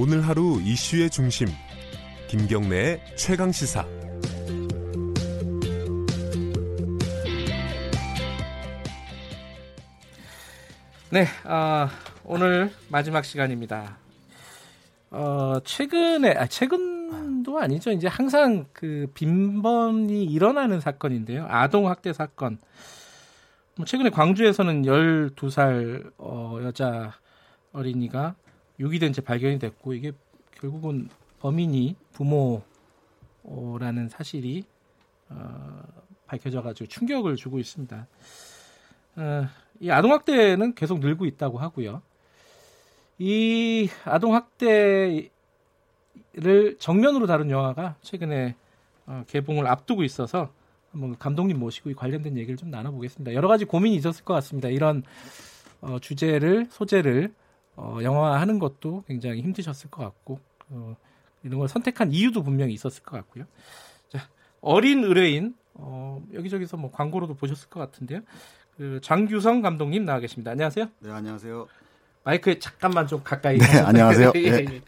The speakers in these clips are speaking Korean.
오늘 하루 이슈의 중심 김경래의 최강 시사 네, 아, 오늘 마지막 시간입니다. 어, 최근에, 아, 최근도 아니죠. 이제 항상 그 빈번히 일어나는 사건인데요. 아동 학대 사건. 뭐 최근에 광주에서는 12살 어, 여자 어린이가 유기된 채 발견이 됐고, 이게 결국은 범인이 부모라는 사실이 어, 밝혀져가지고 충격을 주고 있습니다. 어, 이 아동학대는 계속 늘고 있다고 하고요. 이 아동학대를 정면으로 다룬 영화가 최근에 어, 개봉을 앞두고 있어서 한번 감독님 모시고 이 관련된 얘기를 좀 나눠보겠습니다. 여러 가지 고민이 있었을 것 같습니다. 이런 어, 주제를 소재를 어, 영화화하는 것도 굉장히 힘드셨을 것 같고 어, 이런 걸 선택한 이유도 분명히 있었을 것 같고요. 자, 어린 의뢰인 어, 여기저기서 뭐 광고로도 보셨을 것 같은데요. 그 장규성 감독님 나와 계십니다. 안녕하세요. 네, 안녕하세요. 마이크에 잠깐만 좀 가까이. 네, 안녕하세요. 예, 예.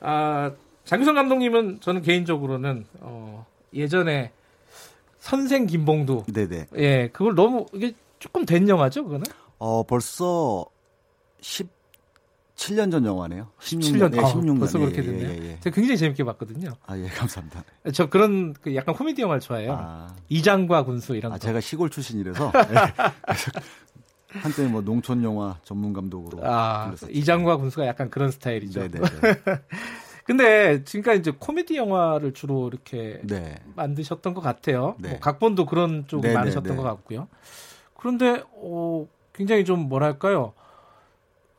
아, 장규성 감독님은 저는 개인적으로는 어, 예전에 선생 김봉두. 네네. 예, 그걸 너무 이게 조금 된 영화죠, 그거는? 어, 벌써 17년 전 영화네요. 17년, 네, 아, 16년. 벌써 예, 그렇게 예, 됐네요. 예, 예. 제가 굉장히 재밌게 봤거든요. 아, 예, 감사합니다. 저 그런 그 약간 코미디 영화를 좋아해요. 아, 이장과 군수 이런 아, 거. 제가 시골 출신이라서 예. 한때 뭐 농촌 영화 전문 감독으로 아, 불렸었죠. 이장과 군수가 약간 그런 스타일이죠. 네 네. 근데 지금까지 이제 코미디 영화를 주로 이렇게 네. 만드셨던 것 같아요. 네. 뭐 각본도 그런 쪽이 네, 많으셨던 네, 네. 것 같고요. 그런데 어, 굉장히 좀 뭐랄까요?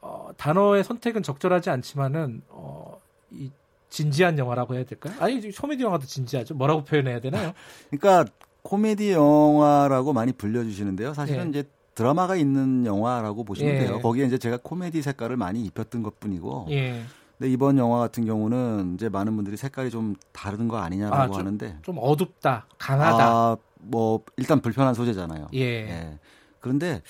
어, 단어의 선택은 적절하지 않지만은 어, 이 진지한 영화라고 해야 될까요? 아니 코미디 영화도 진지하죠. 뭐라고 표현해야 되나요? 그러니까 코미디 영화라고 많이 불려주시는데요. 사실은 예. 이제 드라마가 있는 영화라고 보시면 예. 돼요. 거기에 이제 제가 코미디 색깔을 많이 입혔던 것 뿐이고. 예, 근데 이번 영화 같은 경우는 이제 많은 분들이 색깔이 좀 다른 거 아니냐라고 아, 좀- 하는데. 좀 어둡다, 강하다. 아, 뭐 일단 불편한 소재잖아요. 예, 예. 그런데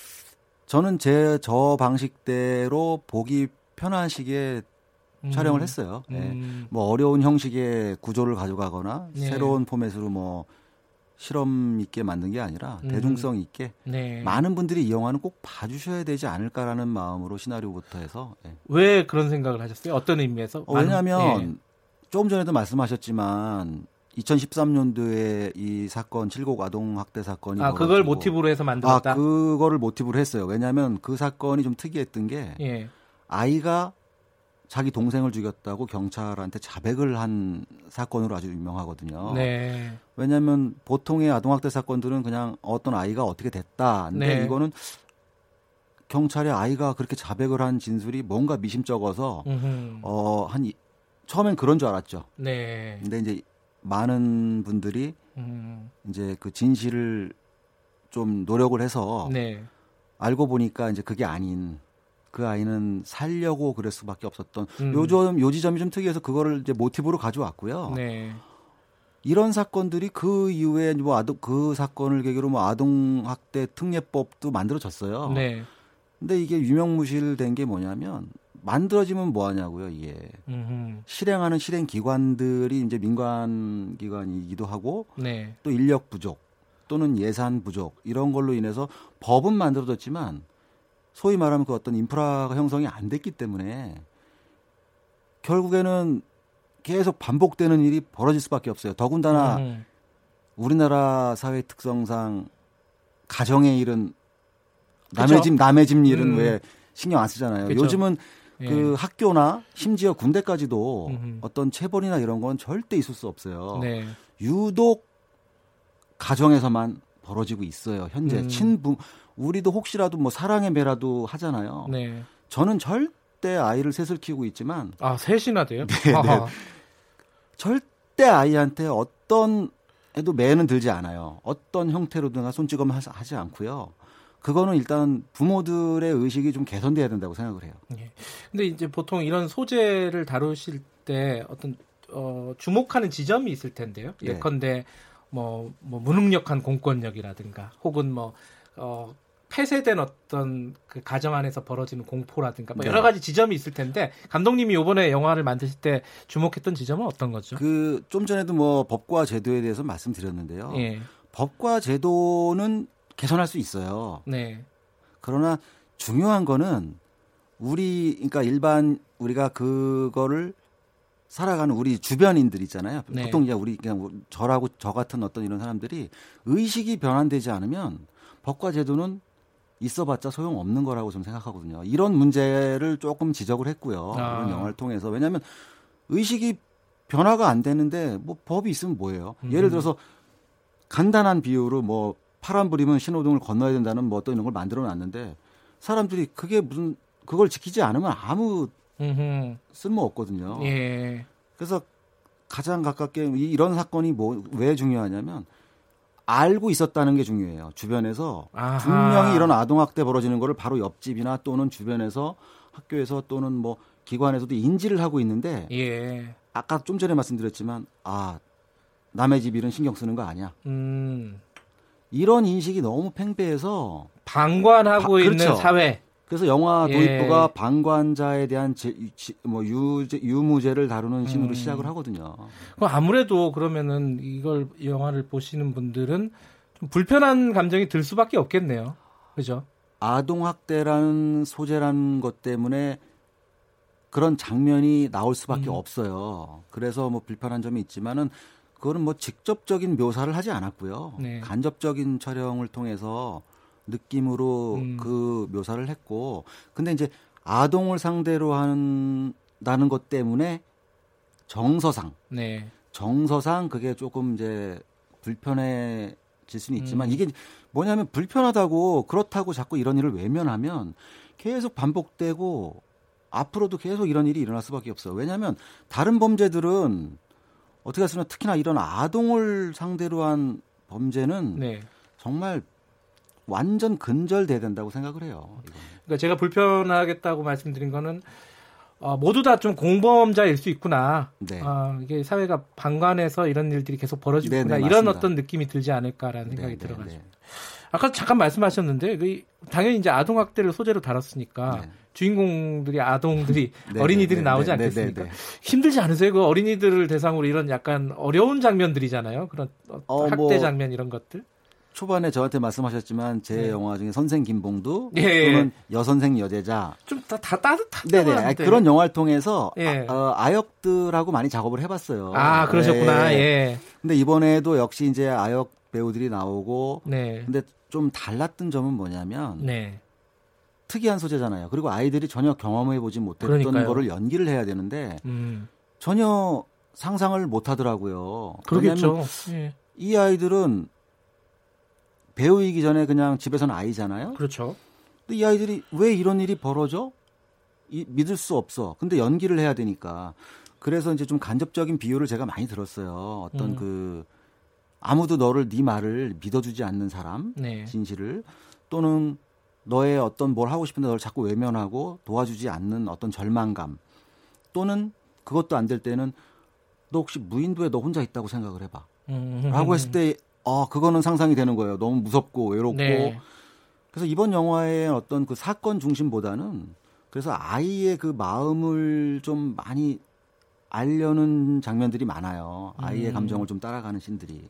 저는 제 저 방식대로 보기 편한 식의 음, 촬영을 했어요. 예. 음, 뭐 어려운 형식의 구조를 가져가거나 예. 새로운 포맷으로 뭐 실험 있게 만든 게 아니라 음. 대중성 있게 네. 많은 분들이 이 영화는 꼭 봐주셔야 되지 않을까라는 마음으로 시나리오부터 해서 예. 왜 그런 생각을 하셨어요? 어떤 의미에서? 어, 왜냐하면 예. 조금 전에도 말씀하셨지만 2013년도에 이 사건 칠곡 아동 학대 사건이 아 그걸 벌어지고 모티브로 해서 아 만들었다. 그거를 모티브로 했어요. 왜냐하면 그 사건이 좀 특이했던 게 예. 아이가 자기 동생을 죽였다고 경찰한테 자백을 한 사건으로 아주 유명하거든요. 네. 왜냐하면 보통의 아동학대 사건들은 그냥 어떤 아이가 어떻게 됐다. 근데 네. 이거는 경찰의 아이가 그렇게 자백을 한 진술이 뭔가 미심쩍어서 음흠. 어, 한 이- 처음엔 그런 줄 알았죠. 네. 근데 이제 많은 분들이 음. 이제 그 진실을 좀 노력을 해서 네. 알고 보니까 이제 그게 아닌 그 아이는 살려고 그럴 수밖에 없었던 음. 요점 요 지점이 좀 특이해서 그거를 이제 모티브로 가져왔고요. 네. 이런 사건들이 그 이후에 뭐 아동 그 사건을 계기로 뭐 아동 학대 특례법도 만들어졌어요. 네. 근데 이게 유명무실된 게 뭐냐면 만들어지면 뭐 하냐고요, 이게. 음흠. 실행하는 실행 기관들이 이제 민간 기관이기도 하고 네. 또 인력 부족 또는 예산 부족 이런 걸로 인해서 법은 만들어졌지만 소위 말하면 그 어떤 인프라가 형성이 안 됐기 때문에 결국에는 계속 반복되는 일이 벌어질 수밖에 없어요. 더군다나 음. 우리나라 사회 특성상 가정의 일은 남의 그쵸? 집 남의 집 일은 음. 왜 신경 안 쓰잖아요. 그쵸. 요즘은 예. 그 학교나 심지어 군대까지도 음흠. 어떤 체벌이나 이런 건 절대 있을 수 없어요. 네. 유독 가정에서만 벌어지고 있어요. 현재 음. 친부 우리도 혹시라도 뭐 사랑의 매라도 하잖아요. 네. 저는 절대 아이를 셋을 키우고 있지만 아, 셋이나 돼요? 네, 아하. 절대 아이한테 어떤 해도 매는 들지 않아요. 어떤 형태로든 손찌검 하지 않고요. 그거는 일단 부모들의 의식이 좀 개선돼야 된다고 생각을 해요. 예. 근데 이제 보통 이런 소재를 다루실 때 어떤 어, 주목하는 지점이 있을 텐데요. 네. 예컨대 뭐, 뭐 무능력한 공권력이라든가 혹은 뭐 어, 폐쇄된 어떤 그 가정 안에서 벌어지는 공포라든가 뭐 여러 가지 지점이 있을 텐데 감독님이 이번에 영화를 만드실 때 주목했던 지점은 어떤 거죠? 그 좀 전에도 뭐 법과 제도에 대해서 말씀드렸는데요. 예. 법과 제도는 개선할 수 있어요. 네. 그러나 중요한 거는 우리 그러니까 일반 우리가 그거를 살아가는 우리 주변인들 있잖아요. 네. 보통 이제 우리 그냥 저라고 저 같은 어떤 이런 사람들이 의식이 변환되지 않으면 법과 제도는 있어봤자 소용 없는 거라고 좀 생각하거든요. 이런 문제를 조금 지적을 했고요. 아. 이런 영화를 통해서 왜냐하면 의식이 변화가 안 되는데 뭐 법이 있으면 뭐예요? 음. 예를 들어서 간단한 비유로 뭐 파란불이면 신호등을 건너야 된다는 뭐 어떤 이런 걸 만들어 놨는데 사람들이 그게 무슨 그걸 지키지 않으면 아무 음흠. 쓸모 없거든요. 예. 그래서 가장 가깝게 이- 이런 사건이 뭐 왜 중요하냐면 알고 있었다는 게 중요해요. 주변에서 아하. 분명히 이런 아동학대 벌어지는 거를 바로 옆집이나 또는 주변에서 학교에서 또는 뭐 기관에서도 인지를 하고 있는데 예. 아까 좀 전에 말씀드렸지만 아 남의 집 일은 신경 쓰는 거 아니야. 음. 이런 인식이 너무 팽배해서 방관하고 바- 있는 그렇죠. 사회. 그래서 영화 예. 도입부가 방관자에 대한 제, 지- 뭐 유죄, 유무죄를 다루는 신으로 음. 시작을 하거든요. 그럼 아무래도 그러면은 이걸 이 영화를 보시는 분들은 좀 불편한 감정이 들 수밖에 없겠네요. 그죠? 아동 학대라는 소재라는 것 때문에 그런 장면이 나올 수밖에 음. 없어요. 그래서 뭐 불편한 점이 있지만은 그거는 뭐 직접적인 묘사를 하지 않았고요. 네. 간접적인 촬영을 통해서 느낌으로 음. 그 묘사를 했고 근데 이제 아동을 상대로 한다는 것 때문에 정서상 네. 정서상 그게 조금 이제 불편해질 수는 있지만 음. 이게 뭐냐면 불편하다고 그렇다고 자꾸 이런 일을 외면하면 계속 반복되고 앞으로도 계속 이런 일이 일어날 수밖에 없어요. 왜냐하면 다른 범죄들은 어떻게 했으면 특히나 이런 아동을 상대로 한 범죄는 네. 정말 완전 근절돼야 된다고 생각을 해요. 이거는. 그러니까 제가 불편하겠다고 말씀드린 거는 어, 모두 다 좀 공범자일 수 있구나. 네. 아, 이게 사회가 방관해서 이런 일들이 계속 벌어지고 네, 있구나. 네, 이런. 어떤 느낌이 들지 않을까라는 네, 생각이 네, 들어가지고. 네. 아까 잠깐 말씀하셨는데 그 당연히 이제 아동 학대를 소재로 다뤘으니까 네. 주인공들이 아동들이 네, 어린이들이 네, 나오지 네, 네, 않겠습니까? 네, 네. 힘들지 않으세요? 그 어린이들을 대상으로 이런 약간 어려운 장면들이잖아요. 그런 어, 어, 학대 뭐, 장면 이런 것들. 초반에 저한테 말씀하셨지만 제 네. 영화 중에 선생 김봉두 예, 또는 여선생 여제자 좀 다 다 따뜻한 네네 그런 영화를 통해서 예. 아, 역들하고 많이 작업을 해봤어요. 아 그러셨구나. 네. 예. 근데 이번에도 역시 이제 아역 배우들이 나오고 네. 근데 좀 달랐던 점은 뭐냐면 네. 특이한 소재잖아요. 그리고 아이들이 전혀 경험해 보지 못했던 그러니까요. 거를 연기를 해야 되는데 음. 전혀 상상을 못 하더라고요. 그러겠죠. 예. 이 아이들은 배우이기 전에 그냥 집에서는 아이잖아요. 그렇죠. 근데 이 아이들이 왜 이런 일이 벌어져? 이, 믿을 수 없어. 근데 연기를 해야 되니까. 그래서 이제 좀 간접적인 비유를 제가 많이 들었어요. 어떤 음. 그 아무도 너를 네 말을 믿어주지 않는 사람, 네. 진실을 또는 너의 어떤 뭘 하고 싶은데 널 자꾸 외면하고 도와주지 않는 어떤 절망감 또는 그것도 안 될 때는 너 혹시 무인도에 너 혼자 있다고 생각을 해봐. 음. 라고 했을 때, 아, 그거는 상상이 되는 거예요. 너무 무섭고 외롭고. 네. 그래서 이번 영화의 어떤 그 사건 중심보다는 그래서 아이의 그 마음을 좀 많이 알려는 장면들이 많아요. 아이의 음. 감정을 좀 따라가는 신들이.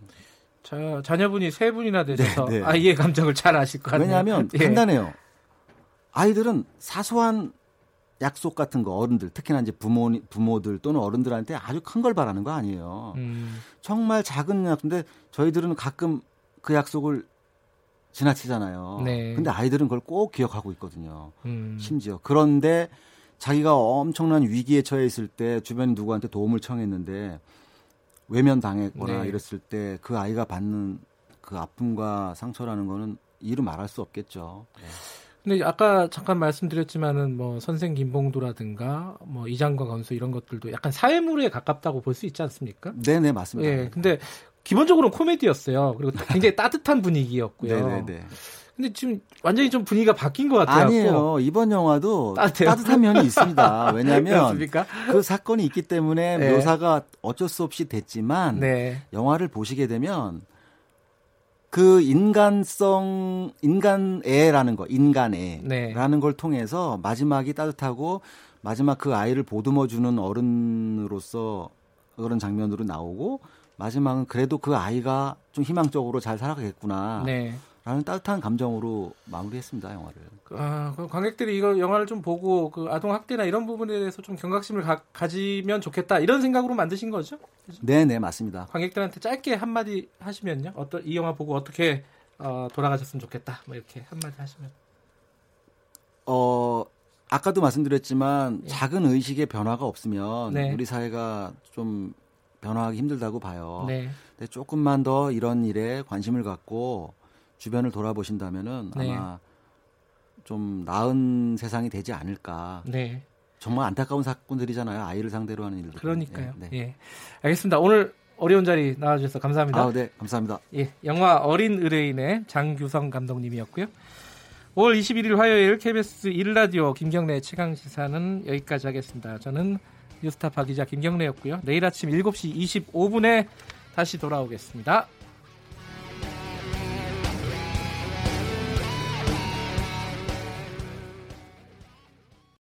자, 자녀분이 세 분이나 되셔서 네, 네. 아이의 감정을 잘 아실 것 같네요. 왜냐하면 예. 간단해요. 아이들은 사소한 약속 같은 거 어른들 특히나 이제 부모 부모들 또는 어른들한테 아주 큰 걸 바라는 거 아니에요. 음. 정말 작은 약속인데 저희들은 가끔 그 약속을 지나치잖아요. 네. 근데 아이들은 그걸 꼭 기억하고 있거든요. 음. 심지어 그런데 자기가 엄청난 위기에 처해 있을 때 주변 누구한테 도움을 청했는데 외면 당했거나 네. 이랬을 때 그 아이가 받는 그 아픔과 상처라는 거는 이루 말할 수 없겠죠. 네. 근데 아까 잠깐 말씀드렸지만은 뭐 선생 김봉두라든가 뭐 이장과 건수 이런 것들도 약간 사회물에 가깝다고 볼 수 있지 않습니까? 네, 네, 맞습니다. 예. 근데 기본적으로는 코미디였어요. 그리고 굉장히 따뜻한 분위기였고요. 네, 네, 네. 근데 지금 완전히 좀 분위기가 바뀐 것 같아요. 아니에요. 이번 영화도 따뜻해요? 따뜻한 면이 있습니다. 왜냐하면? 그 사건이 있기 때문에 네. 묘사가 어쩔 수 없이 됐지만 네. 영화를 보시게 되면 그 인간성 인간애라는 거 인간애라는 네. 걸 통해서 마지막이 따뜻하고 마지막 그 아이를 보듬어 주는 어른으로서 그런 장면으로 나오고 마지막은 그래도 그 아이가 좀 희망적으로 잘 살아가겠구나 네. 라는 따뜻한 감정으로 마무리했습니다 영화를. 아, 그 관객들이 이거 영화를 좀 보고 그 아동 학대나 이런 부분에 대해서 좀 경각심을 가, 가지면 좋겠다 이런 생각으로 만드신 거죠? 네네 맞습니다. 관객들한테 짧게 한 마디 하시면요. 어떤 이 영화 보고 어떻게 어, 돌아가셨으면 좋겠다. 뭐 이렇게 한 마디 하시면. 어 아까도 말씀드렸지만 예. 작은 의식의 변화가 없으면 네. 우리 사회가 좀 변화하기 힘들다고 봐요. 네. 근데 조금만 더 이런 일에 관심을 갖고 주변을 돌아보신다면은 네. 아마 좀 나은 세상이 되지 않을까. 네. 정말 안타까운 사건들이잖아요. 아이를 상대로 하는 일들. 그러니까요. 네. 네. 예. 알겠습니다. 오늘 어려운 자리 나와주셔서 감사합니다. 아, 네, 감사합니다. 예, 영화 어린 의뢰인의 장규성 감독님이었고요. 5월 21일 화요일 KBS 1라디오 김경래 최강 시사는 여기까지 하겠습니다. 저는 뉴스타파 기자 김경래였고요. 내일 아침 7시 25분에 다시 돌아오겠습니다.